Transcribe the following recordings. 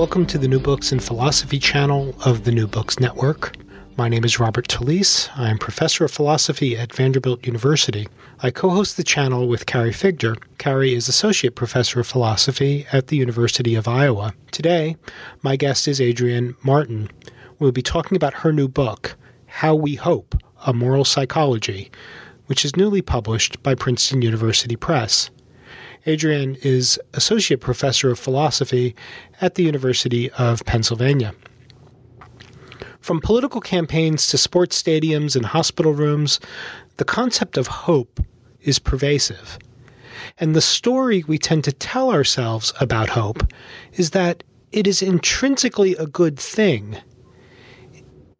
Welcome to the New Books in Philosophy channel of the New Books Network. My name is Robert Talisse. I am professor of philosophy at Vanderbilt University. I co host the channel with Carrie Figdor. Carrie is associate professor of philosophy at the University of Iowa. Today, my guest is Adrienne Martin. We'll be talking about her new book, How We Hope A Moral Psychology, which is newly published by Princeton University Press. Adrienne is Associate Professor of Philosophy at the University of Pennsylvania. From political campaigns to sports stadiums and hospital rooms, the concept of hope is pervasive. And the story we tend to tell ourselves about hope is that it is intrinsically a good thing.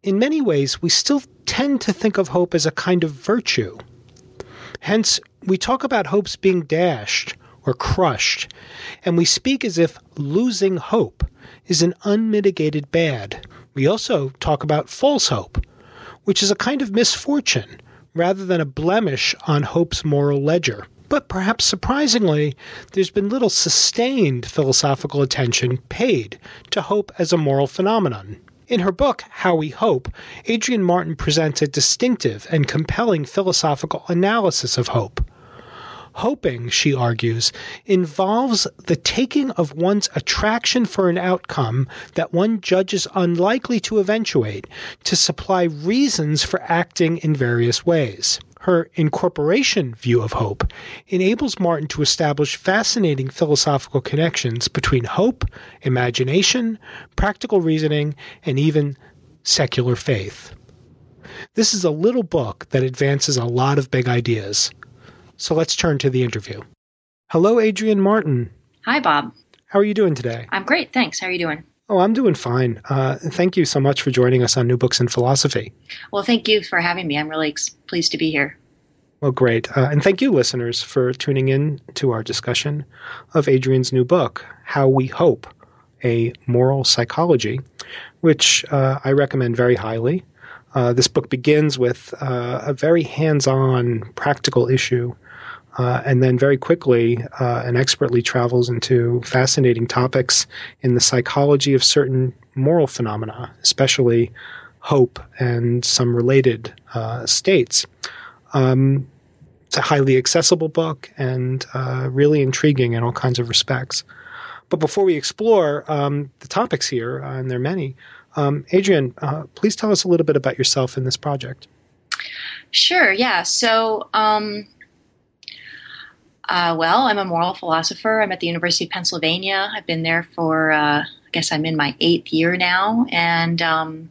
In many ways, we still tend to think of hope as a kind of virtue. Hence, we talk about hopes being dashed or crushed, and we speak as if losing hope is an unmitigated bad. We also talk about false hope, which is a kind of misfortune rather than a blemish on hope's moral ledger. But perhaps surprisingly, there's been little sustained philosophical attention paid to hope as a moral phenomenon. In her book, How We Hope, Adrienne Martin presents a distinctive and compelling philosophical analysis of hope. Hoping, she argues, involves the taking of one's attraction for an outcome that one judges unlikely to eventuate to supply reasons for acting in various ways. Her incorporation view of hope enables Martin to establish fascinating philosophical connections between hope, imagination, practical reasoning, and even secular faith. This is a little book that advances a lot of big ideas. So let's turn to the interview. Hello, Adrienne Martin. Hi, Bob. How are you doing today? I'm great, thanks. How are you doing? Oh, I'm doing fine. Uh, thank you so much for joining us on New Books in Philosophy. Well, thank you for having me. I'm really ex- pleased to be here. Well, great. Uh, and thank you, listeners, for tuning in to our discussion of Adrienne's new book, How We Hope A Moral Psychology, which uh, I recommend very highly. Uh, this book begins with uh, a very hands on, practical issue uh, and then very quickly uh, and expertly travels into fascinating topics in the psychology of certain moral phenomena, especially hope and some related uh, states. Um, it's a highly accessible book and uh, really intriguing in all kinds of respects. But before we explore um, the topics here, uh, and there are many, um, Adrienne, uh, please tell us a little bit about yourself in this project. Sure, yeah. So, um, uh, well, I'm a moral philosopher. I'm at the University of Pennsylvania. I've been there for, uh, I guess I'm in my eighth year now. And um,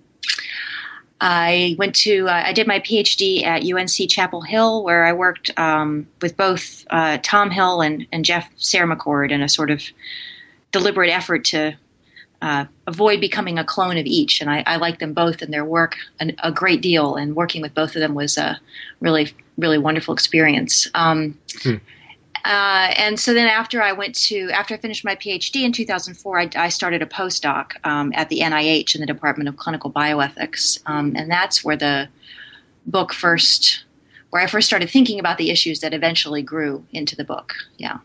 I went to, uh, I did my PhD at UNC Chapel Hill, where I worked um, with both uh, Tom Hill and, and Jeff Sayre-McCord in a sort of deliberate effort to uh, avoid becoming a clone of each. And I, I like them both and their work an, a great deal. And working with both of them was a really, really wonderful experience. Um, hmm. Uh, and so then after I went to after I finished my PhD in 2004, I, I started a postdoc um, at the NIH in the Department of Clinical Bioethics, um, and that's where the book first, where I first started thinking about the issues that eventually grew into the book. Yeah.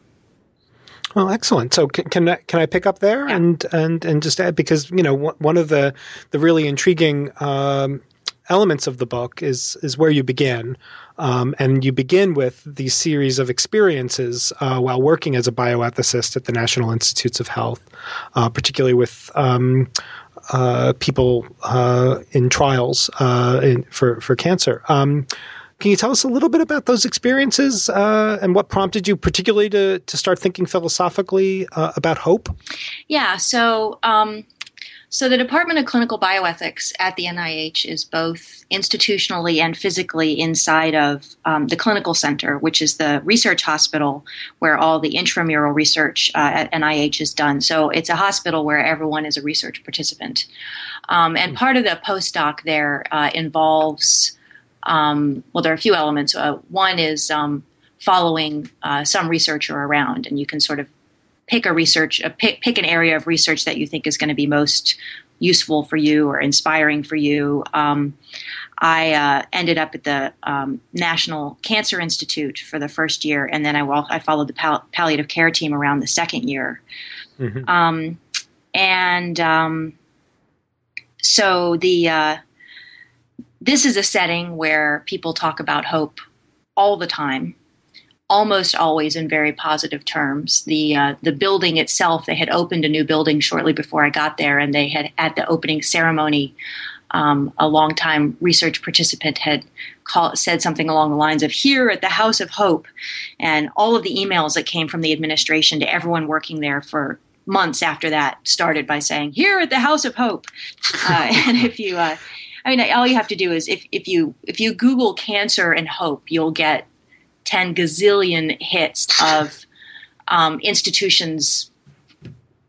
Well, excellent. So can can I, can I pick up there yeah. and and and just add because you know one of the the really intriguing um, elements of the book is is where you begin, um, and you begin with these series of experiences uh, while working as a bioethicist at the National Institutes of Health, uh, particularly with. Um, uh, people uh, in trials uh, in, for for cancer. Um, can you tell us a little bit about those experiences uh, and what prompted you, particularly, to to start thinking philosophically uh, about hope? Yeah. So. Um, so, the Department of Clinical Bioethics at the NIH is both institutionally and physically inside of um, the clinical center, which is the research hospital where all the intramural research uh, at NIH is done. So, it's a hospital where everyone is a research participant. Um, and part of the postdoc there uh, involves, um, well, there are a few elements. Uh, one is um, following uh, some researcher around, and you can sort of pick a research, a pick, pick an area of research that you think is going to be most useful for you or inspiring for you. Um, I uh, ended up at the um, National Cancer Institute for the first year, and then I, I followed the pal- palliative care team around the second year. Mm-hmm. Um, and um, so the uh, this is a setting where people talk about hope all the time almost always in very positive terms. The uh, the building itself, they had opened a new building shortly before I got there, and they had at the opening ceremony. Um, a longtime research participant had call, said something along the lines of "Here at the House of Hope," and all of the emails that came from the administration to everyone working there for months after that started by saying "Here at the House of Hope," uh, and if you, uh, I mean, all you have to do is if if you if you Google cancer and hope, you'll get 10 gazillion hits of um, institutions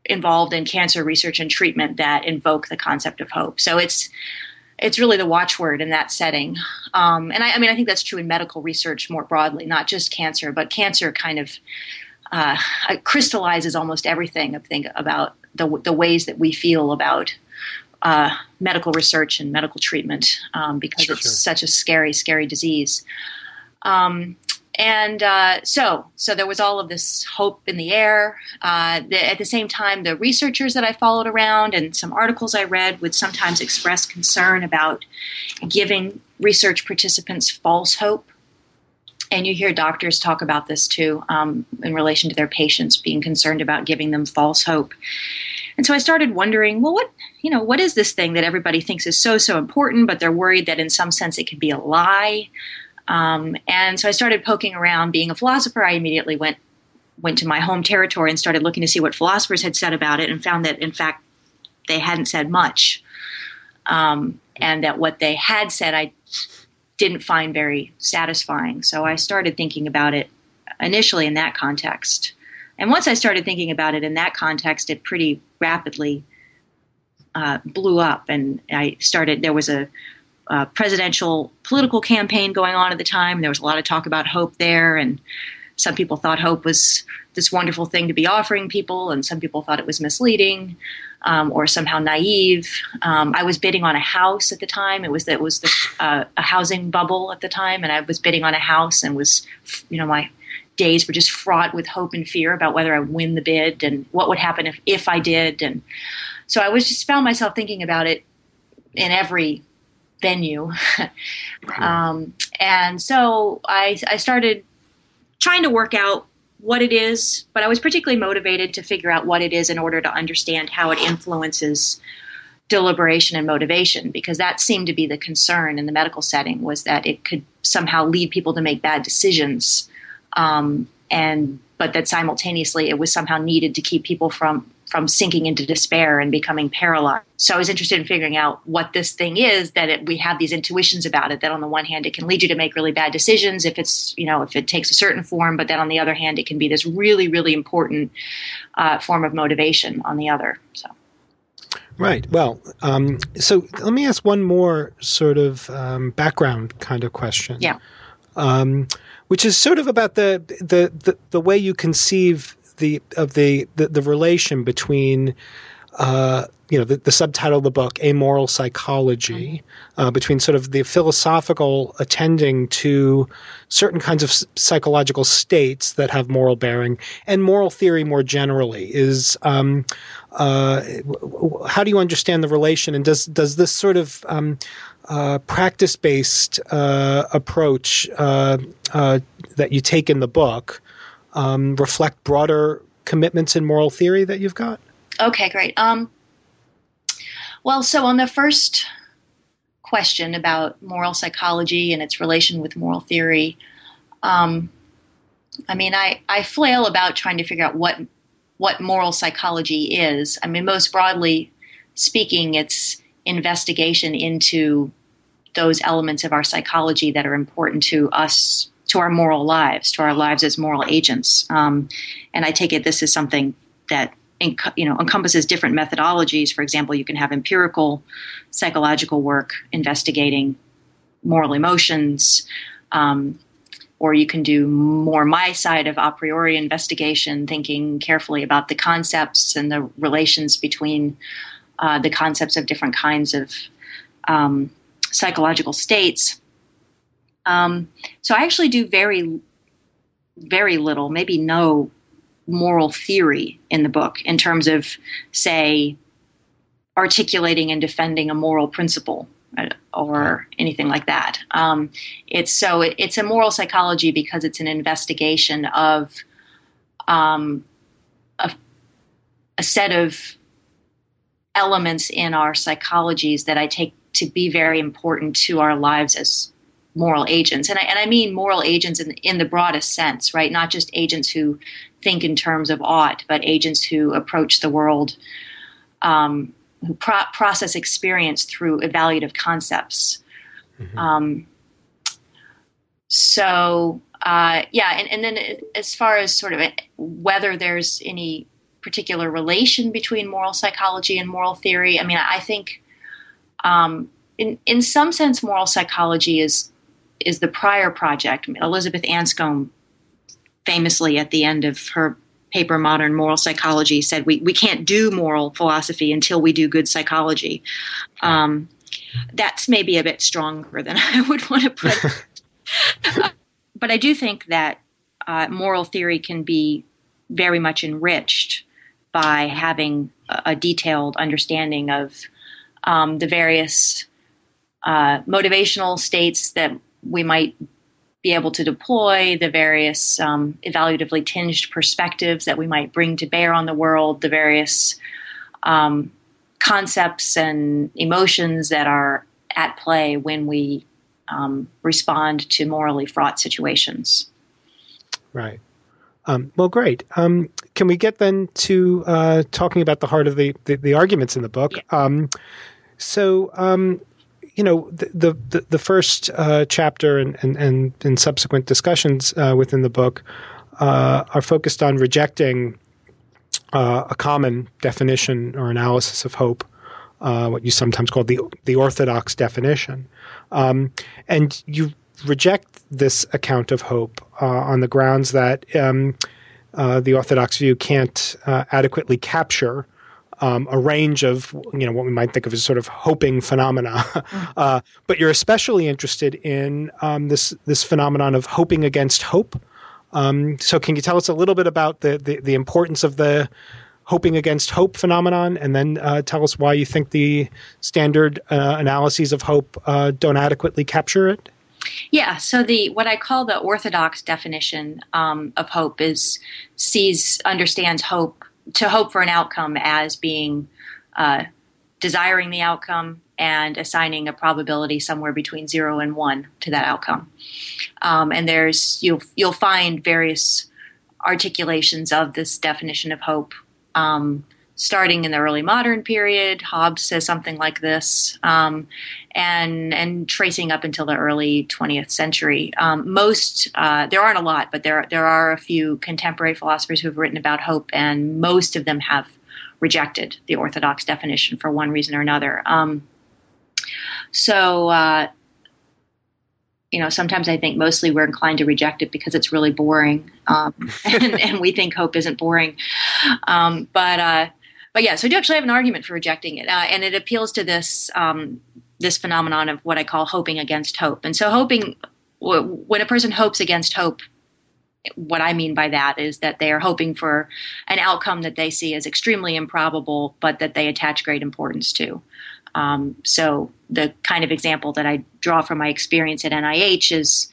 involved in cancer research and treatment that invoke the concept of hope. So it's it's really the watchword in that setting. Um, and I, I, mean, I think that's true in medical research more broadly, not just cancer, but cancer kind of uh, crystallizes almost everything. I think about the the ways that we feel about uh, medical research and medical treatment um, because sure. it's such a scary, scary disease. Um, and uh, so so there was all of this hope in the air. Uh, the, at the same time the researchers that i followed around and some articles i read would sometimes express concern about giving research participants false hope. And you hear doctors talk about this too um, in relation to their patients being concerned about giving them false hope. And so i started wondering well what you know what is this thing that everybody thinks is so so important but they're worried that in some sense it could be a lie um, and so I started poking around. Being a philosopher, I immediately went went to my home territory and started looking to see what philosophers had said about it, and found that in fact they hadn't said much, um, and that what they had said I didn't find very satisfying. So I started thinking about it initially in that context. And once I started thinking about it in that context, it pretty rapidly uh, blew up, and I started. There was a uh, presidential political campaign going on at the time. There was a lot of talk about hope there, and some people thought hope was this wonderful thing to be offering people, and some people thought it was misleading um, or somehow naive. Um, I was bidding on a house at the time. It was it was the, uh, a housing bubble at the time, and I was bidding on a house and was, you know, my days were just fraught with hope and fear about whether I would win the bid and what would happen if if I did, and so I was just found myself thinking about it in every venue. um, and so I, I started trying to work out what it is, but I was particularly motivated to figure out what it is in order to understand how it influences deliberation and motivation because that seemed to be the concern in the medical setting was that it could somehow lead people to make bad decisions um, and but that simultaneously it was somehow needed to keep people from from sinking into despair and becoming paralyzed. So I was interested in figuring out what this thing is that it, we have these intuitions about it. That on the one hand, it can lead you to make really bad decisions if it's you know if it takes a certain form, but then on the other hand, it can be this really really important uh, form of motivation on the other. So. Right. Well, um, so let me ask one more sort of um, background kind of question. Yeah. Um, which is sort of about the, the the the way you conceive the of the the, the relation between uh, you know the, the, subtitle of the book A Moral psychology mm-hmm. uh, between sort of the philosophical attending to certain kinds of psychological states that have moral bearing and moral theory more generally is um, uh, how do you understand the relation and does does this sort of um, uh, practice based uh, approach uh, that you take in the book um, reflect broader commitments in moral theory that you've got? Okay, great. Um, well, so on the first question about moral psychology and its relation with moral theory, um, I mean, I, I flail about trying to figure out what what moral psychology is. I mean, most broadly speaking, it's investigation into those elements of our psychology that are important to us to our moral lives, to our lives as moral agents. Um, and I take it this is something that you know encompasses different methodologies. For example, you can have empirical psychological work investigating moral emotions. Um, or you can do more my side of a priori investigation, thinking carefully about the concepts and the relations between uh, the concepts of different kinds of um, psychological states. Um, so I actually do very, very little, maybe no moral theory in the book in terms of, say, articulating and defending a moral principle uh, or anything like that. Um, it's so it, it's a moral psychology because it's an investigation of um, a, a set of elements in our psychologies that I take to be very important to our lives as moral agents. And I, and I mean moral agents in, in the broadest sense, right? Not just agents who think in terms of ought, but agents who approach the world, um, who pro- process experience through evaluative concepts. Mm-hmm. Um, so, uh, yeah, and, and then as far as sort of whether there's any particular relation between moral psychology and moral theory, I mean, I think um, in in some sense, moral psychology is is the prior project. Elizabeth Anscombe famously at the end of her paper modern moral psychology said we, we can't do moral philosophy until we do good psychology um, that's maybe a bit stronger than i would want to put but i do think that uh, moral theory can be very much enriched by having a, a detailed understanding of um, the various uh, motivational states that we might be able to deploy, the various um, evaluatively tinged perspectives that we might bring to bear on the world, the various um, concepts and emotions that are at play when we um, respond to morally fraught situations. Right. Um, well, great. Um, can we get then to uh, talking about the heart of the, the, the arguments in the book? Yeah. Um, so, um, you know, the the, the first uh, chapter and, and, and, and subsequent discussions uh, within the book uh, are focused on rejecting uh, a common definition or analysis of hope, uh, what you sometimes call the the orthodox definition, um, and you reject this account of hope on the grounds that um, the orthodox view can't adequately capture um, a range of you know what we might think of as sort of hoping phenomena, uh, but you're especially interested in um, this this phenomenon of hoping against hope. Um, so, can you tell us a little bit about the, the, the importance of the hoping against hope phenomenon, and then uh, tell us why you think the standard uh, analyses of hope uh, don't adequately capture it? Yeah, so the what I call the orthodox definition um, of hope is sees understands hope to hope for an outcome as being uh, desiring the outcome and assigning a probability somewhere between zero and one to that outcome. Um, and there's you'll you'll find various articulations of this definition of hope. Um, starting in the early modern period, Hobbes says something like this, um, and and tracing up until the early 20th century. Um, most uh, there aren't a lot, but there there are a few contemporary philosophers who have written about hope, and most of them have rejected the orthodox definition for one reason or another. Um, so. Uh, you know, sometimes I think mostly we're inclined to reject it because it's really boring, um, and, and, we think hope isn't boring. Um, but uh, but yeah, so I do actually have an argument for rejecting it, uh, and it appeals to this um, this phenomenon of what I call hoping against hope. And so, hoping when a person hopes against hope, what I mean by that is that they are hoping for an outcome that they see as extremely improbable, but that they attach great importance to. Um, so, the kind of example that I draw from my experience at NIH is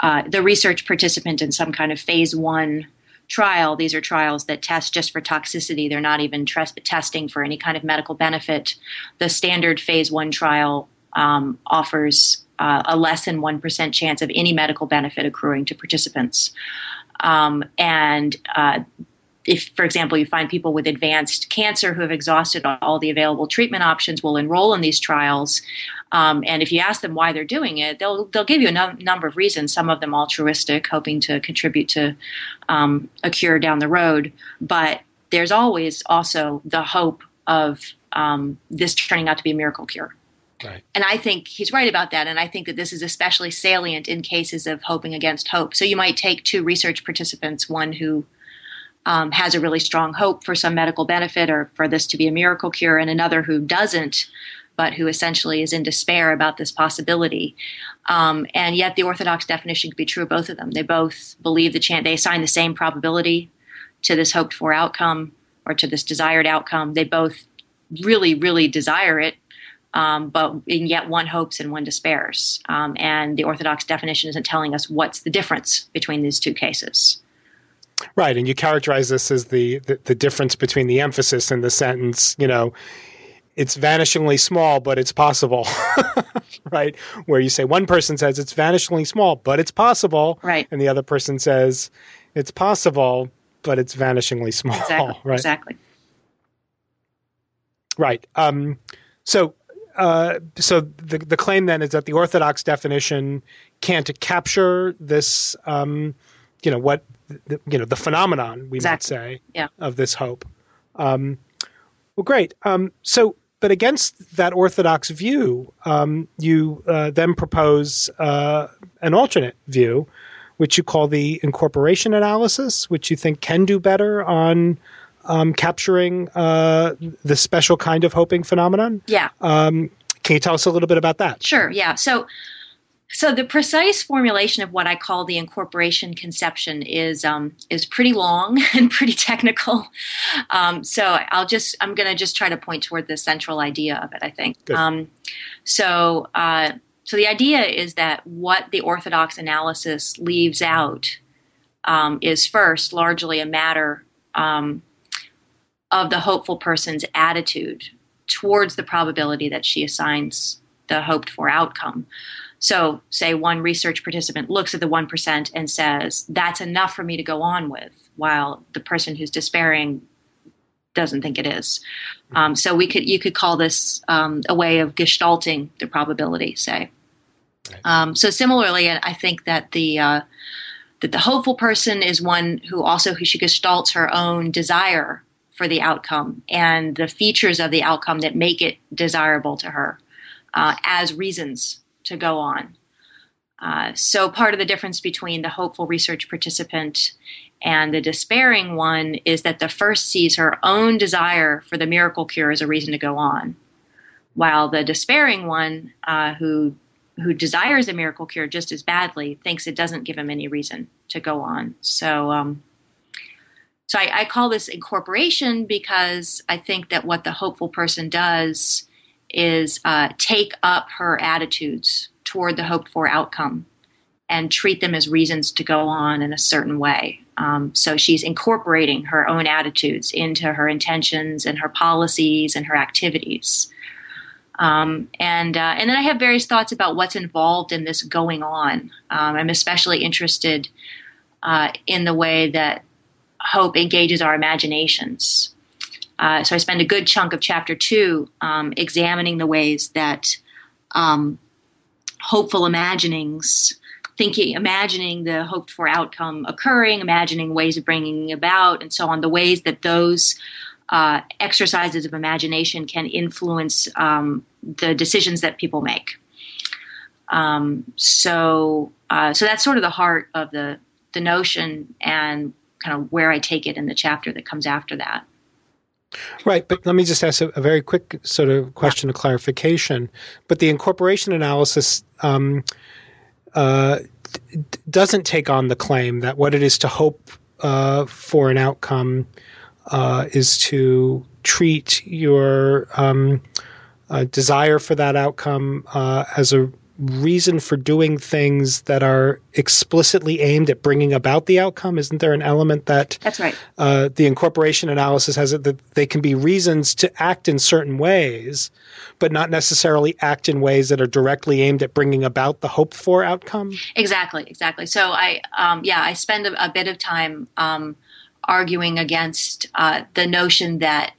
uh, the research participant in some kind of phase one trial, these are trials that test just for toxicity. They're not even testing for any kind of medical benefit. The standard phase one trial um, offers uh, a less than 1% chance of any medical benefit accruing to participants. Um, and uh, if, for example, you find people with advanced cancer who have exhausted all the available treatment options will enroll in these trials, um, and if you ask them why they're doing it, they'll they'll give you a num- number of reasons. Some of them altruistic, hoping to contribute to um, a cure down the road. But there's always also the hope of um, this turning out to be a miracle cure. Right. And I think he's right about that. And I think that this is especially salient in cases of hoping against hope. So you might take two research participants, one who um, has a really strong hope for some medical benefit or for this to be a miracle cure, and another who doesn't, but who essentially is in despair about this possibility. Um, and yet, the orthodox definition could be true of both of them. They both believe the chance, they assign the same probability to this hoped for outcome or to this desired outcome. They both really, really desire it, um, but and yet one hopes and one despairs. Um, and the Orthodox definition isn't telling us what's the difference between these two cases. Right, and you characterize this as the, the, the difference between the emphasis in the sentence. You know, it's vanishingly small, but it's possible. right, where you say one person says it's vanishingly small, but it's possible. Right, and the other person says it's possible, but it's vanishingly small. Exactly. Right. Exactly. Right. Um, so uh, so the the claim then is that the Orthodox definition can't capture this, um, you know, what the, you know the phenomenon we exactly. might say yeah. of this hope. Um, well, great. Um, so, but against that Orthodox view, um, you uh, then propose uh, an alternate view, which you call the incorporation analysis, which you think can do better on um, capturing uh, the special kind of hoping phenomenon. Yeah. Um, can you tell us a little bit about that? Sure. Yeah. So, so the precise formulation of what I call the incorporation conception is um, is pretty long and pretty technical. Um, so I'll just I'm going to just try to point toward the central idea of it. I think. Um, so uh, so the idea is that what the orthodox analysis leaves out um, is first largely a matter um, of the hopeful person's attitude towards the probability that she assigns the hoped for outcome. So, say one research participant looks at the 1% and says, that's enough for me to go on with, while the person who's despairing doesn't think it is. Um, so we could you could call this um, a way of gestalting the probability, say. Right. Um, so similarly, I think that the uh, that the hopeful person is one who also who she gestalts her own desire for the outcome and the features of the outcome that make it desirable to her uh, as reasons to go on. Uh, so, part of the difference between the hopeful research participant and the despairing one is that the first sees her own desire for the miracle cure as a reason to go on, while the despairing one, uh, who who desires a miracle cure just as badly, thinks it doesn't give him any reason to go on. So, um, so I, I call this incorporation because I think that what the hopeful person does is uh, take up her attitudes toward the hoped for outcome and treat them as reasons to go on in a certain way. Um, so she's incorporating her own attitudes into her intentions and her policies and her activities. Um, and uh, and then I have various thoughts about what's involved in this going on. Um, I'm especially interested uh, in the way that hope engages our imaginations. Uh, so I spend a good chunk of chapter two um, examining the ways that um, hopeful imaginings, thinking, imagining the hoped for outcome occurring, imagining ways of bringing about, and so on, the ways that those uh, exercises of imagination can influence um, the decisions that people make. Um, so, uh, so that's sort of the heart of the the notion and kind of where I take it in the chapter that comes after that. Right, but let me just ask a, a very quick sort of question of clarification. But the incorporation analysis um, uh, d- doesn't take on the claim that what it is to hope uh, for an outcome uh, is to treat your um, uh, desire for that outcome uh, as a reason for doing things that are explicitly aimed at bringing about the outcome? Isn't there an element that that's right? Uh, the incorporation analysis has it that they can be reasons to act in certain ways, but not necessarily act in ways that are directly aimed at bringing about the hoped for outcome. Exactly, exactly. So I, um, yeah, I spend a, a, bit of time um, arguing against uh, the notion that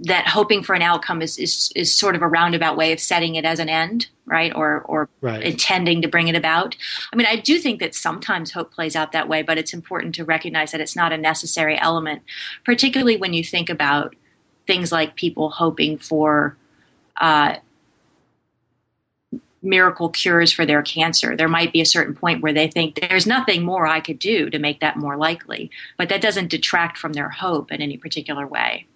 that hoping for an outcome is, is is sort of a roundabout way of setting it as an end, right? Or or right. intending to bring it about. I mean, I do think that sometimes hope plays out that way, but it's important to recognize that it's not a necessary element, particularly when you think about things like people hoping for uh, miracle cures for their cancer. There might be a certain point where they think there's nothing more I could do to make that more likely, but that doesn't detract from their hope in any particular way.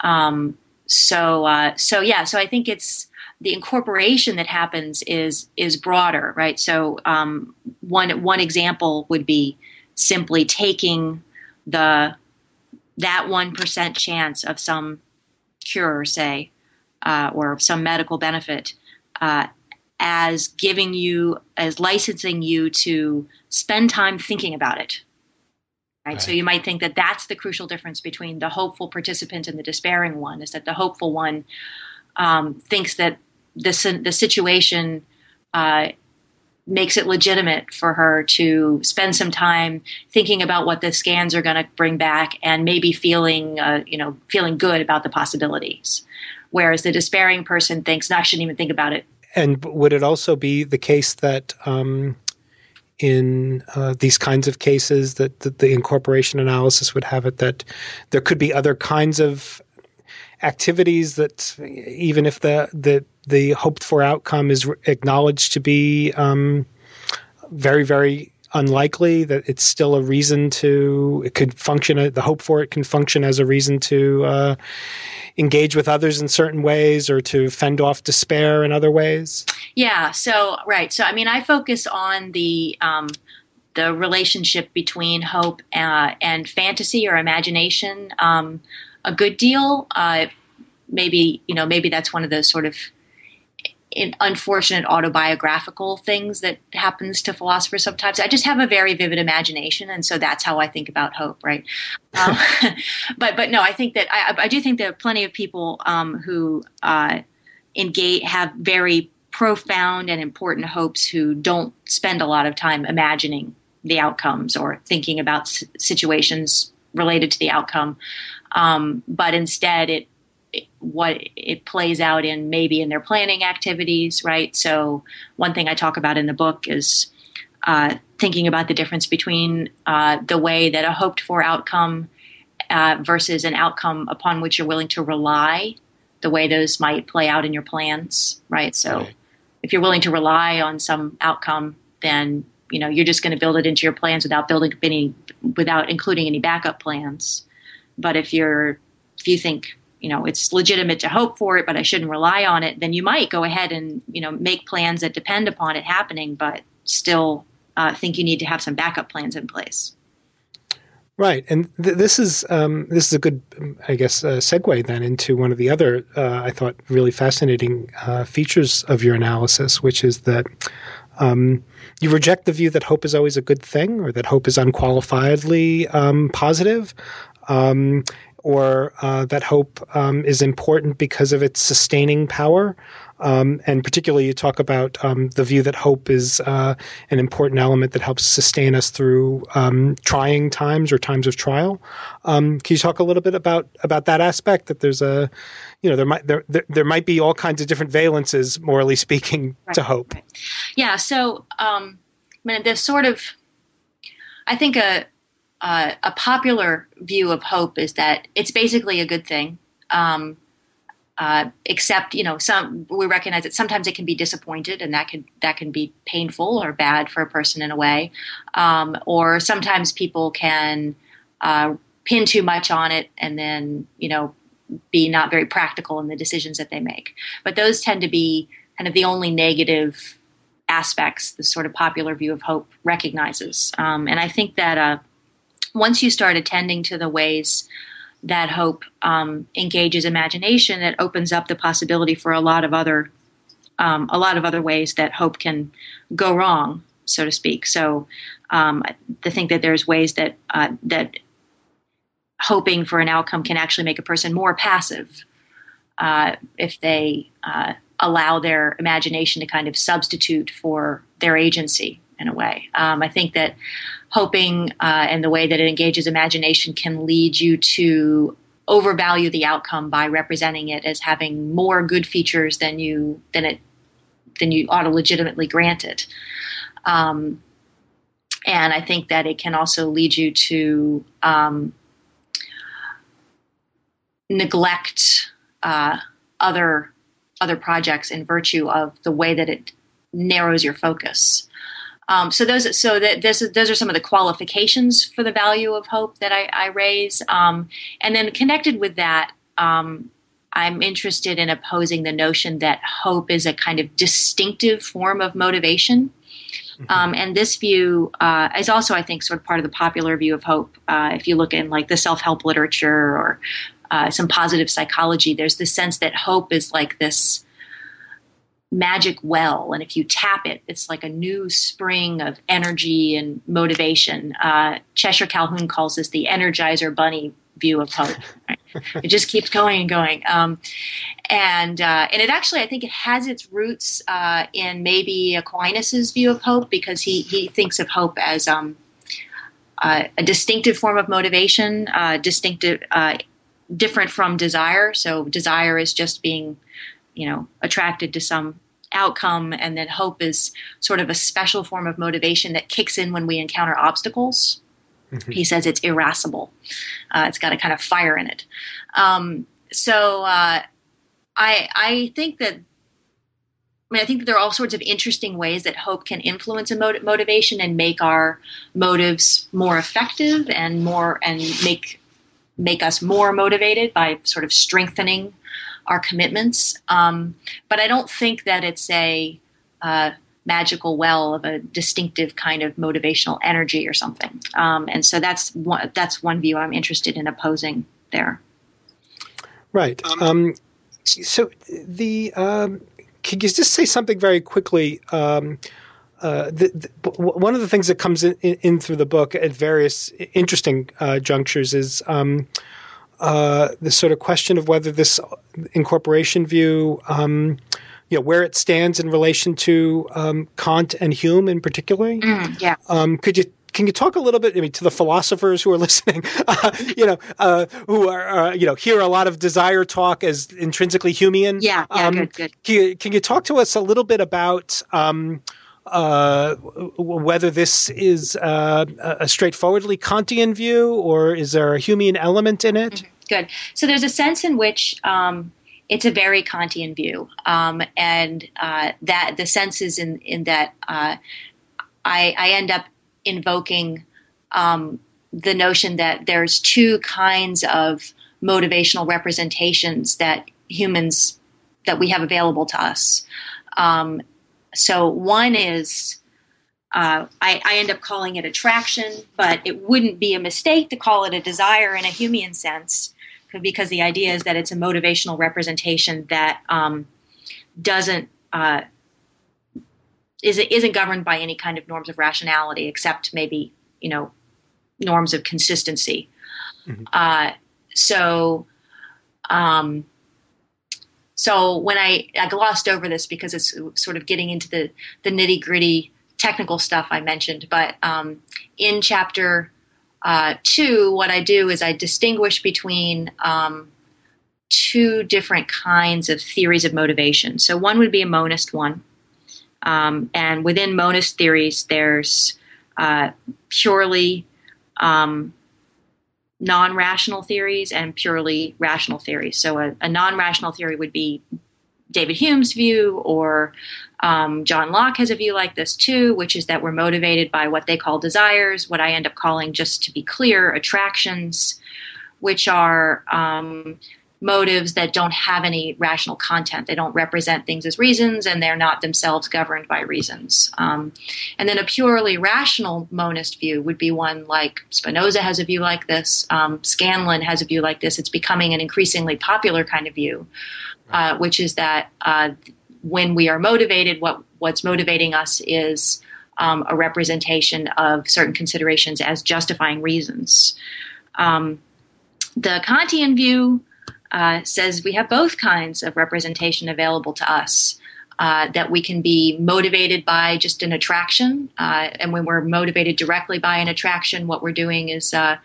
Um, so uh, so yeah, so I think it's the incorporation that happens is is broader, right? So um, one one example would be simply taking the that one percent chance of some cure, say, uh, or some medical benefit, uh, as giving you as licensing you to spend time thinking about it. Right? right? So you might think that that's the crucial difference between the hopeful participant and the despairing one is that the hopeful one um, thinks that the the situation uh, makes it legitimate for her to spend some time thinking about what the scans are going to bring back and maybe feeling uh, you know feeling good about the possibilities whereas the despairing person thinks no i shouldn't even think about it and would it also be the case that um, in uh, these kinds of cases that, that the incorporation analysis would have it that there could be other kinds of activities that even if the the the hoped for outcome is acknowledged to be um, very very unlikely that it's still a reason to it could function the hope for it can function as a reason to uh, engage with others in certain ways or to fend off despair in other ways yeah so right so i mean i focus on the um, the relationship between hope uh, and fantasy or imagination um, a good deal. Uh, maybe you know maybe that's one of those sort of unfortunate autobiographical things that happens to philosophers sometimes. I just have a very vivid imagination, and so that's how I think about hope, right? Um, but but no, I think that I, I, do think there are plenty of people um, who uh, engage have very profound and important hopes who don't spend a lot of time imagining the outcomes or thinking about situations related to the outcome um, but instead it, what it plays out in maybe in their planning activities, right? So one thing I talk about in the book is uh, thinking about the difference between uh, the way that a hoped for outcome uh, versus an outcome upon which you're willing to rely, the way those might play out in your plans, right? So right. if you're willing to rely on some outcome, then you know you're just going to build it into your plans without building any without including any backup plans. But if you're if you think you know it's legitimate to hope for it, but I shouldn't rely on it, then you might go ahead and you know make plans that depend upon it happening, but still uh, think you need to have some backup plans in place. Right, and th- this is um, this is a good, I guess, uh, segue then into one of the other uh, I thought really fascinating uh, features of your analysis, which is that um, you reject the view that hope is always a good thing or that hope is unqualifiedly um, positive um, or uh, that hope um, is important because of its sustaining power. Um, and particularly, you talk about um, the view that hope is uh, an important element that helps sustain us through um, trying times or times of trial. Um, can you talk a little bit about about that aspect? That there's a, you know, there might there there, there might be all kinds of different valences, morally speaking, right, to hope. Right. Yeah. So, um, I mean, this sort of, I think a uh, a popular view of hope is that it's basically a good thing. Um, uh, except, you know, some we recognize that sometimes it can be disappointed, and that can that can be painful or bad for a person in a way. Um, or sometimes people can uh, pin too much on it, and then you know, be not very practical in the decisions that they make. But those tend to be kind of the only negative aspects the sort of popular view of hope recognizes. Um, and I think that uh, once you start attending to the ways that hope um, engages imagination, it opens up the possibility for a lot of other um, a lot of other ways that hope can go wrong, so to speak. So, um, to think that there's ways that uh, that hoping for an outcome can actually make a person more passive uh, if they uh, allow their imagination to kind of substitute for their agency in a way. Um, I think that hoping uh, and the way that it engages imagination can lead you to overvalue the outcome by representing it as having more good features than you than it than you ought to legitimately grant it. Um, and I think that it can also lead you to um, neglect uh, other other projects in virtue of the way that it narrows your focus. Um, so those so that this those are some of the qualifications for the value of hope that I, I raise, um, and then connected with that. Um, I'm interested in opposing the notion that hope is a kind of distinctive form of motivation. Mm-hmm. Um, and this view uh, is also, I think, sort of part of the popular view of hope. Uh, if you look in like the self-help literature or uh, some positive psychology, there's this sense that hope is like this magic well, and if you tap it, it's like a new spring of energy and motivation. Uh, Cheshire Calhoun calls this the Energizer Bunny view of hope. Right? it just keeps going and going. Um, and uh, and it actually, I think, it has its roots uh, in maybe Aquinas's view of hope because he he thinks of hope as um, uh, a distinctive form of motivation, uh, distinctive, uh, different from desire. So desire is just being, you know, attracted to some outcome, and then hope is sort of a special form of motivation that kicks in when we encounter obstacles. Mm-hmm. He says it's irascible. Uh, it's got a kind of fire in it. Um, so uh, I I think that. I mean, I think that there are all sorts of interesting ways that hope can influence a mot- motivation and make our motives more effective and more and make make us more motivated by sort of strengthening our commitments. Um, but I don't think that it's a uh, magical well of a distinctive kind of motivational energy or something. Um, and so that's one, that's one view I'm interested in opposing there. Right. Um, um so the um, can you just say something very quickly? Um, uh, the, the, one of the things that comes in, in, in, through the book at various interesting uh, junctures is um, uh, the sort of question of whether this incorporation view um, you know where it stands in relation to um, Kant and Hume in particular. Mm, yeah. Um, could you can you talk a little bit, I mean, to the philosophers who are listening, uh, you know, uh, who are, uh, you know, hear a lot of desire talk as intrinsically Humean? Yeah, yeah, um, good, good. Can you, can you talk to us a little bit about um, uh, whether this is uh, a straightforwardly Kantian view or is there a Humean element in it? Mm-hmm. Good. So there's a sense in which um, it's a very Kantian view, um, and uh, that the sense is in in that uh, I, I, end up invoking um, the notion that there's two kinds of motivational representations that humans that we have available to us. Um, so one is uh, I, I, end up calling it attraction, but it wouldn't be a mistake to call it a desire in a Humean sense because the idea is that it's a motivational representation that um, doesn't uh, is isn't governed by any kind of norms of rationality except maybe you know norms of consistency. Mm-hmm. Uh, so. Um, so when I, I glossed over this because it's sort of getting into the, the nitty gritty technical stuff I mentioned, but um, in chapter uh, two, what I do is I distinguish between um, two different kinds of theories of motivation. So one would be a monist one, um, and within monist theories, there's uh, purely um, non-rational theories and purely rational theories. So a, a non-rational theory would be David Hume's view, or um, John Locke has a view like this too, which is that we're motivated by what they call desires, what I end up calling, just to be clear, attractions, which are um, motives that don't have any rational content. They don't represent things as reasons, and they're not themselves governed by reasons. Um, and then a purely rational monist view would be one like Spinoza has a view like this, um, Scanlon has a view like this. It's becoming an increasingly popular kind of view uh, which is that uh, when we are motivated, what what's motivating us is um, a representation of certain considerations as justifying reasons. Um, the Kantian view uh, says we have both kinds of representation available to us. Uh, that we can be motivated by just an attraction, uh, and when we're motivated directly by an attraction, what we're doing is uh,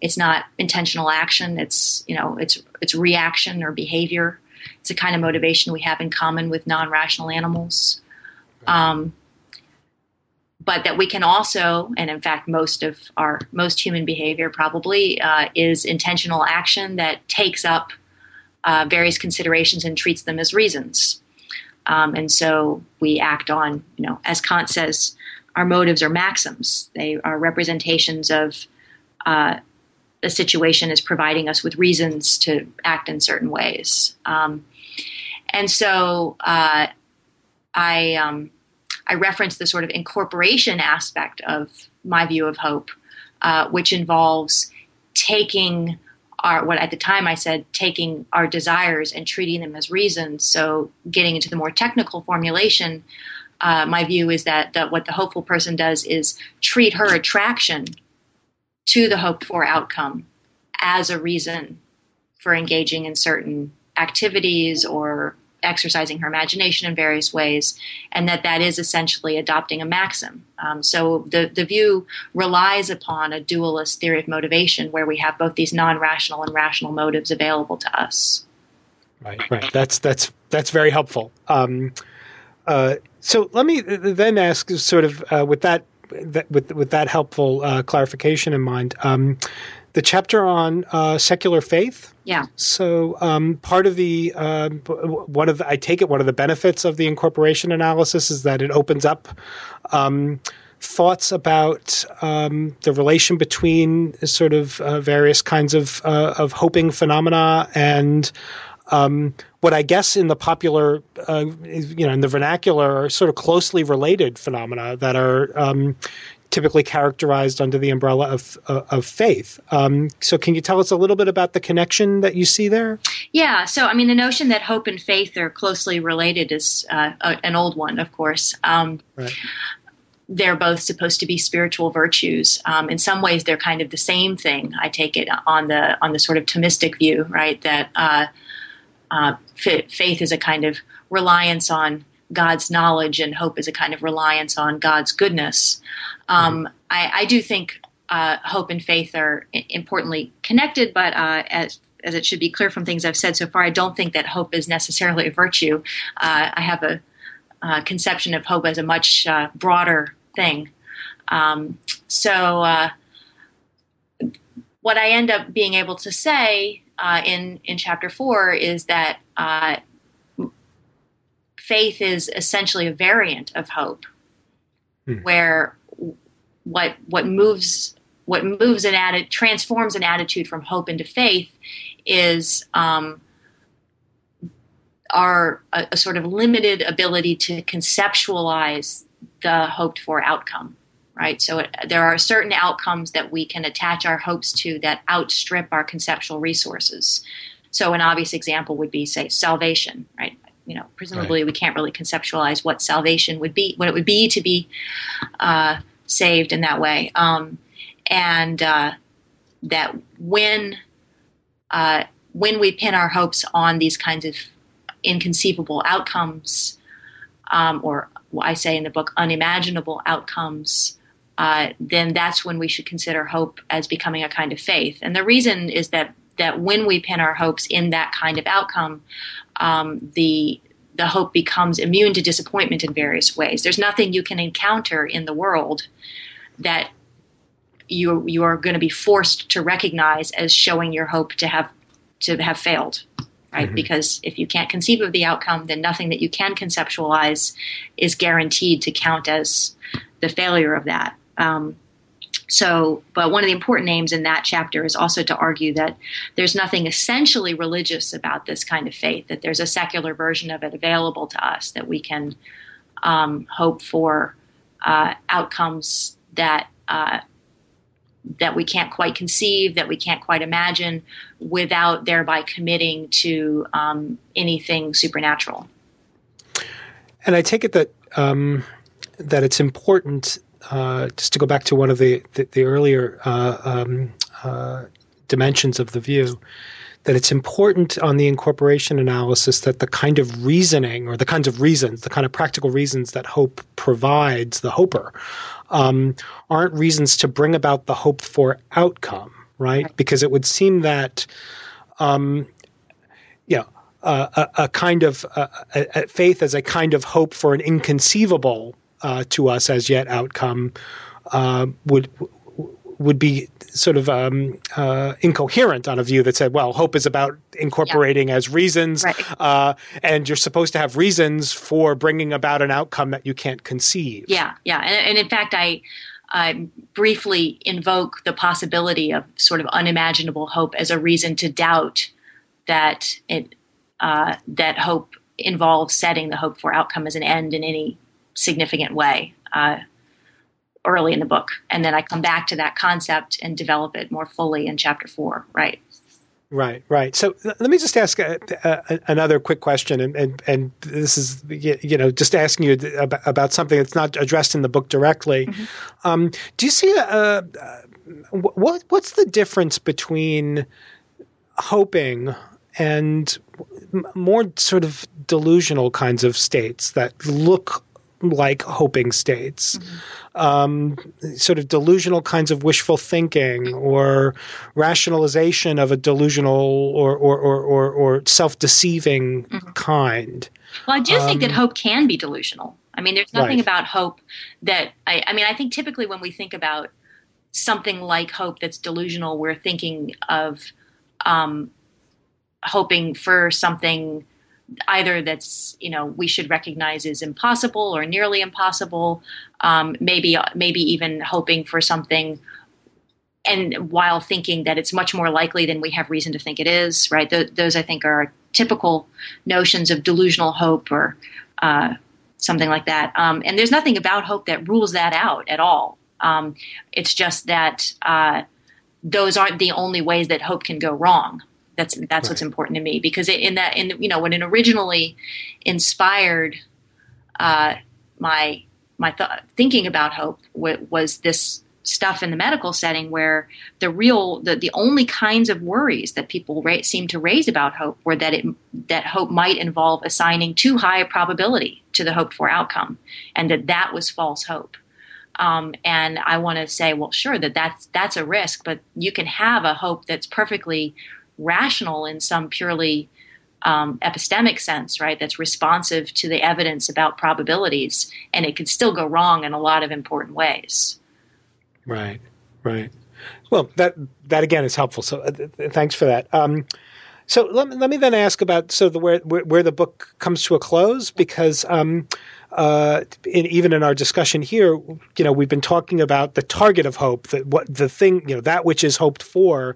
it's not intentional action; it's you know it's it's reaction or behavior. It's a kind of motivation we have in common with non rational animals. Um, but that we can also, and in fact, most of our most human behavior probably uh, is intentional action that takes up uh, various considerations and treats them as reasons. Um, and so we act on, you know, as Kant says, our motives are maxims. They are representations of uh, the situation is providing us with reasons to act in certain ways. Um, and so uh, I um, I reference the sort of incorporation aspect of my view of hope, uh, which involves taking our what at the time I said taking our desires and treating them as reasons. So getting into the more technical formulation, uh, my view is that, that what the hopeful person does is treat her attraction to the hoped for outcome as a reason for engaging in certain activities or exercising her imagination in various ways, and that that is essentially adopting a maxim. Um, so the, the view relies upon a dualist theory of motivation where we have both these non-rational and rational motives available to us. Right, right. That's that's that's very helpful. Um, uh, so let me then ask, sort of, uh, with that, that, with with that helpful uh, clarification in mind. Um, the chapter on uh, secular faith. Yeah. So um, part of the uh, one of the, I take it one of the benefits of the incorporation analysis is that it opens up um, thoughts about um, the relation between sort of uh, various kinds of uh, of hoping phenomena and um, what I guess in the popular, uh, you know, in the vernacular, are sort of closely related phenomena that are um, typically characterized under the umbrella of uh, of faith. Um, so, can you tell us a little bit about the connection that you see there? Yeah. So, I mean, the notion that hope and faith are closely related is uh, a, an old one, of course. Um, right. They're both supposed to be spiritual virtues. Um, in some ways, they're kind of the same thing. I take it on the on the sort of Thomistic view, right? That uh, uh faith is a kind of reliance on God's knowledge, and hope is a kind of reliance on God's goodness. Um, mm-hmm. I, I, do think uh, hope and faith are importantly connected, but uh, as as it should be clear from things I've said so far, I don't think that hope is necessarily a virtue. Uh, I have a, conception of hope as a much uh, broader thing. Um, so, uh, what I end up being able to say uh, in in chapter four is that faith is essentially a variant of hope, hmm. where what what moves what moves an attitude transforms an attitude from hope into faith is um, our a, a, sort of limited ability to conceptualize the hoped for outcome right? So it, there are certain outcomes that we can attach our hopes to that outstrip our conceptual resources. So an obvious example would be say salvation right you know presumably right. we can't really conceptualize what salvation would be what it would be to be uh, saved in that way. Um, and uh, that when uh, when we pin our hopes on these kinds of inconceivable outcomes, um, or I say in the book, unimaginable outcomes, uh, then that's when we should consider hope as becoming a kind of faith. And the reason is that that when we pin our hopes in that kind of outcome, um, the the hope becomes immune to disappointment in various ways. There's nothing you can encounter in the world that you you are going to be forced to recognize as showing your hope to have to have failed right mm-hmm. because if you can't conceive of the outcome then nothing that you can conceptualize is guaranteed to count as the failure of that um, so, but one of the important names in that chapter is also to argue that there's nothing essentially religious about this kind of faith, that there's a secular version of it available to us, that we can um, hope for uh, outcomes that. Uh, that we can't quite conceive, that we can't quite imagine, without thereby committing to um, anything supernatural. And I take it that um, that it's important uh, just to go back to one of the the, the earlier uh, um, uh, dimensions of the view, that it's important on the incorporation analysis that the kind of reasoning or the kinds of reasons, the kind of practical reasons that hope provides the hoper, um, aren't reasons to bring about the hoped for outcome, right? right. Because it would seem that, um, you know, uh, a, a, kind of uh, a, a faith as a kind of hope for an inconceivable uh, to us as yet outcome uh, would would be sort of um, uh, incoherent on a view that said, well, hope is about incorporating yeah. as reasons, right. uh, and you're supposed to have reasons for bringing about an outcome that you can't conceive. Yeah, yeah, and, and in fact, I. I briefly invoke the possibility of sort of unimaginable hope as a reason to doubt that it uh, that hope involves setting the hope for outcome as an end in any significant way uh, early in the book, and then I come back to that concept and develop it more fully in chapter four. Right. Right, right. So let me just ask a, a, another quick question, and, and, and this is you know just asking you about, about something that's not addressed in the book directly. Mm-hmm. Um, do you see a, what what's the difference between hoping and more sort of delusional kinds of states that look like hoping states, mm-hmm. um, sort of delusional kinds of wishful thinking or rationalization of a delusional or or or, or, or self deceiving mm-hmm. kind. Well, I do um, think that um, hope can be delusional. I mean, there's nothing right. about hope that I, I mean. I think typically when we think about something like hope that's delusional, we're thinking of um, hoping for something either that's you know we should recognize is impossible or nearly impossible um, maybe maybe even hoping for something and while thinking that it's much more likely than we have reason to think it is right? Th- those i think are typical notions of delusional hope or uh, something like that. Um, and there's nothing about hope that rules that out at all. Um, it's just that uh, those aren't the only ways that hope can go wrong that's that's right. what's important to me because in that in you know when it originally inspired uh, my my th- thinking about hope w- was this stuff in the medical setting where the real the, the only kinds of worries that people ra- seem to raise about hope were that it that hope might involve assigning too high a probability to the hoped for outcome and that that was false hope um, and I want to say, well, sure, that that's that's a risk, but you can have a hope that's perfectly rational in some purely um, epistemic sense, right? That's responsive to the evidence about probabilities, and it could still go wrong in a lot of important ways. Right, right. Well, that that again is helpful. So, uh, thanks for that. Um, so let me, let me then ask about so the where, where, where the book comes to a close because um, uh, in, even in our discussion here, you know, we've been talking about the target of hope, that what the thing, you know, that which is hoped for,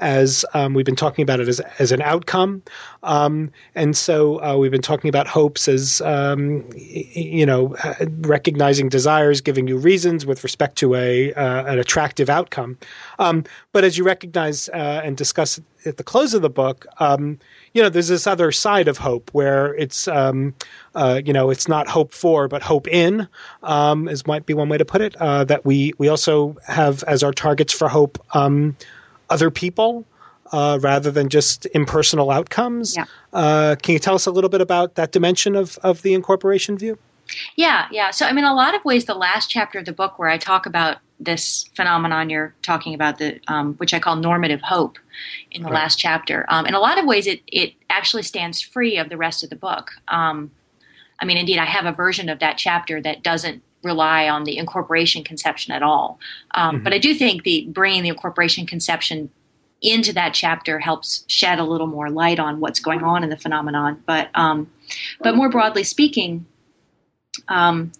as um, we've been talking about it as, as an outcome. Um, and so uh, we've been talking about hopes as, um, you know, uh, recognizing desires, giving you reasons with respect to a uh, an attractive outcome. Um, but as you recognize uh, and discuss at the close of the book, um, you know, there's this other side of hope where it's, um, uh, you know, it's not hope for, but hope in, um, is might be one way to put it. Uh, that we we also have as our targets for hope um, other people uh, rather than just impersonal outcomes. Yeah. Uh, can you tell us a little bit about that dimension of, of the incorporation view? Yeah, yeah. So, I mean, a lot of ways, the last chapter of the book where I talk about this phenomenon you're talking about, the um, which I call normative hope, in the right. last chapter. Um, in a lot of ways, it it actually stands free of the rest of the book. Um, I mean, indeed, I have a version of that chapter that doesn't rely on the incorporation conception at all. Um, mm-hmm. But I do think the bringing the incorporation conception into that chapter helps shed a little more light on what's going on in the phenomenon. But um, but more broadly speaking, um,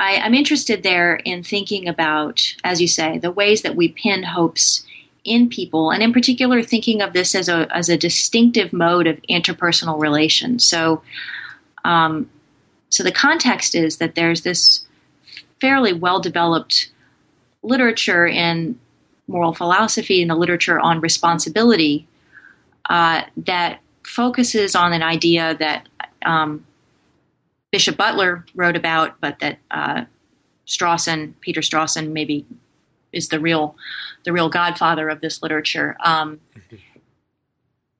I, I'm interested there in thinking about, as you say, the ways that we pin hopes in people, and in particular, thinking of this as a as a distinctive mode of interpersonal relations. So. Um, so the context is that there's this fairly well developed literature in moral philosophy and the literature on responsibility uh, that focuses on an idea that um, Bishop Butler wrote about, but that uh, Strawson, Peter Strawson, maybe is the real the real godfather of this literature. Um,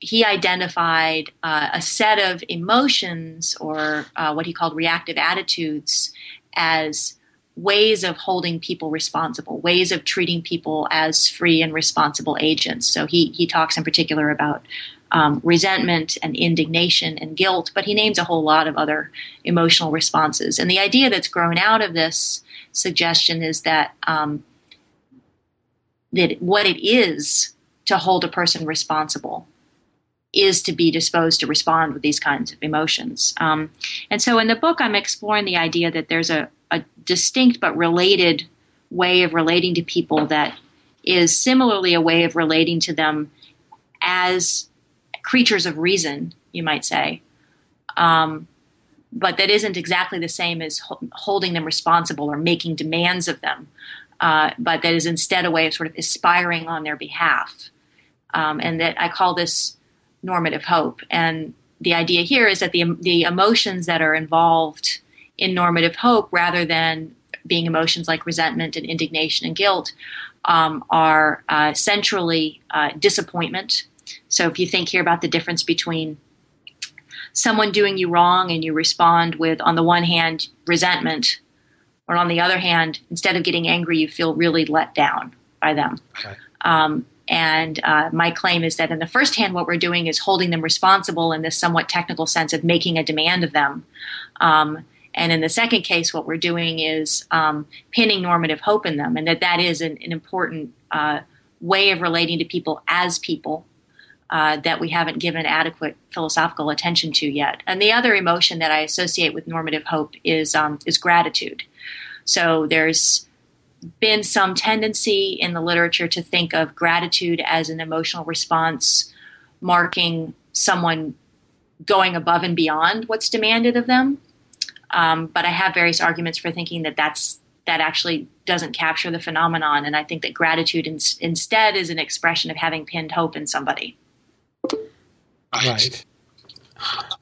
he identified uh, a set of emotions or uh, what he called reactive attitudes as ways of holding people responsible, ways of treating people as free and responsible agents. So he, he talks in particular about um, resentment and indignation and guilt, but he names a whole lot of other emotional responses. And the idea that's grown out of this suggestion is that um, that what it is to hold a person responsible is to be disposed to respond with these kinds of emotions. Um, and so in the book, I'm exploring the idea that there's a, a distinct but related way of relating to people that is similarly a way of relating to them as creatures of reason, you might say, um, but that isn't exactly the same as ho- holding them responsible or making demands of them. Uh, but that is instead a way of sort of aspiring on their behalf. Um, and that I call this normative hope. And the idea here is that the, the emotions that are involved in normative hope, rather than being emotions like resentment and indignation and guilt, um, are uh, centrally uh, disappointment. So if you think here about the difference between someone doing you wrong and you respond with, on the one hand, resentment, or on the other hand, instead of getting angry, you feel really let down by them. Um, and uh, my claim is that in the first hand, what we're doing is holding them responsible in this somewhat technical sense of making a demand of them. Um, and in the second case, what we're doing is um, pinning normative hope in them, and that that is an, an important uh, way of relating to people as people uh, that we haven't given adequate philosophical attention to yet. And the other emotion that I associate with normative hope is um, is gratitude. So there's been some tendency in the literature to think of gratitude as an emotional response marking someone going above and beyond what's demanded of them. Um, but I have various arguments for thinking that that's that actually doesn't capture the phenomenon, and I think that gratitude in, instead is an expression of having pinned hope in somebody. Right.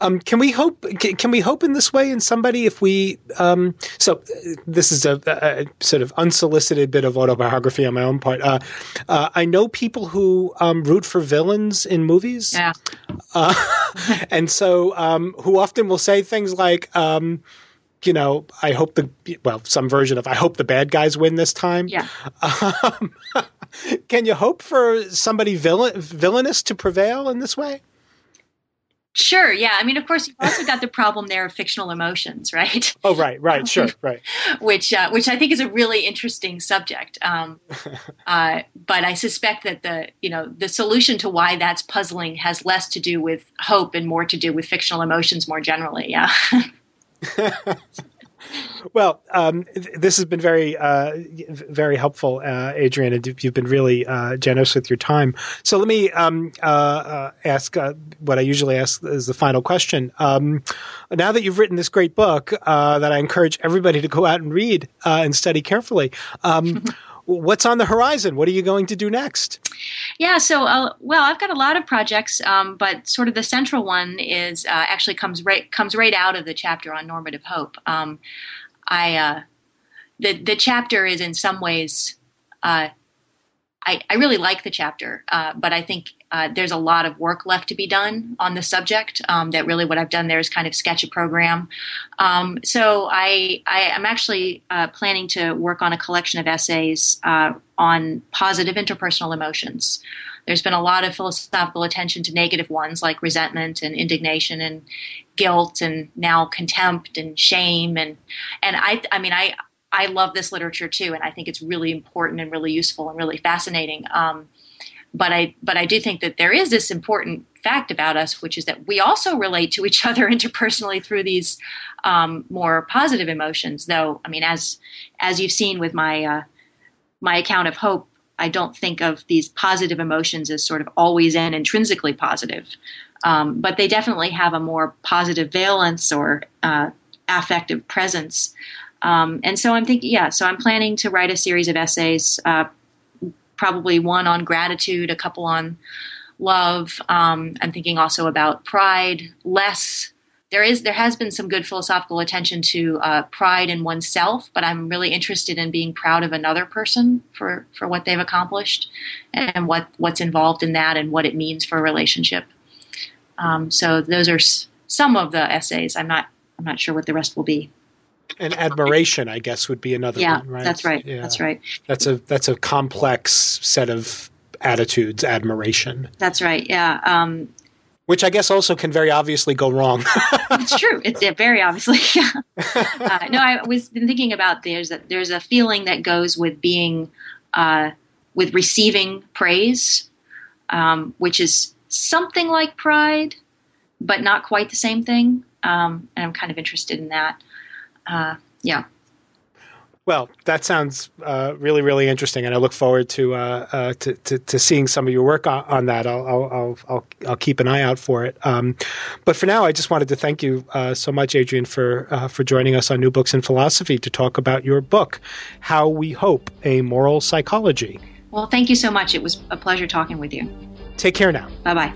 Um, can we hope? Can, can, we hope in this way in somebody if we? Um, so this is a, a, sort of unsolicited bit of autobiography on my own part. Uh, uh, I know people who um, root for villains in movies, yeah. uh, and so um, who often will say things like. Um, you know, I hope the well, some version of I hope the bad guys win this time. Yeah. Can you hope for somebody villain, villainous to prevail in this way? Sure. Yeah. I mean, of course, you've also got the problem there of fictional emotions, right? Oh, right, right, sure, right. which, uh, which I think is a really interesting subject. Um, uh, but I suspect that the, you know, the solution to why that's puzzling has less to do with hope and more to do with fictional emotions more generally. Yeah. well, um, this has been very, uh, very helpful, uh, Adrienne, and you've been really uh, generous with your time. So let me um, uh, uh, ask uh, what I usually ask as the final question. Um, now that you've written this great book that I encourage everybody to go out and read and study carefully. What's on the horizon? What are you going to do next? Yeah, so uh, well, I've got a lot of projects, um, but sort of the central one is uh, actually comes right comes right out of the chapter on normative hope. Um, I uh, the the chapter is in some ways. Uh, I, I really like the chapter, uh, but I think uh, there's a lot of work left to be done on the subject. Um, that really what I've done there is kind of sketch a program. Um, so I, I am actually uh, planning to work on a collection of essays uh, on positive interpersonal emotions. There's been a lot of philosophical attention to negative ones like resentment and indignation and guilt and now contempt and shame and and I I mean I I love this literature too and I think it's really important and really useful and really fascinating. Um, but I but I do think that there is this important fact about us, which is that we also relate to each other interpersonally through these um, more positive emotions. Though I mean, as as you've seen with my uh, my account of hope, I don't think of these positive emotions as sort of always and intrinsically positive, um, but they definitely have a more positive valence or uh, affective presence. Um, and so I'm thinking, yeah, so I'm planning to write a series of essays, uh, probably one on gratitude, a couple on love. Um, I'm thinking also about pride, less. There is there has been some good philosophical attention to uh, pride in oneself, but I'm really interested in being proud of another person for for what they've accomplished and what what's involved in that and what it means for a relationship. Um, so those are s- some of the essays. I'm not I'm not sure what the rest will be and admiration, I guess, would be another yeah, one, right? That's right. Yeah. That's right. That's a that's a complex set of attitudes. Admiration. That's right. Yeah. Um, Which I guess also can very obviously go wrong. it's true. It's yeah, very obviously. uh, no, I was been thinking about there's a, there's a feeling that goes with being uh, with receiving praise, um, which is something like pride, but not quite the same thing. Um, and I'm kind of interested in that uh, yeah. Well, that sounds uh, really, really interesting, and I look forward to, uh, uh, to, to, to seeing some of your work on, on that. I'll, I'll, I'll, I'll, keep an eye out for it. Um, but for now, I just wanted to thank you uh, so much, Adrienne, for uh, for joining us on New Books in Philosophy to talk about your book, How We Hope: A Moral Psychology. Well, thank you so much. It was a pleasure talking with you. Take care now. Bye bye.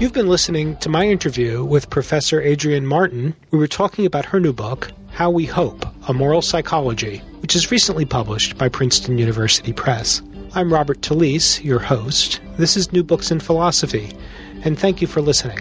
You've been listening to my interview with Professor Adrienne Martin. We were talking about her new book, How We Hope A Moral Psychology, which is recently published by Princeton University Press. I'm Robert Talisse, your host. This is New Books in Philosophy, and thank you for listening.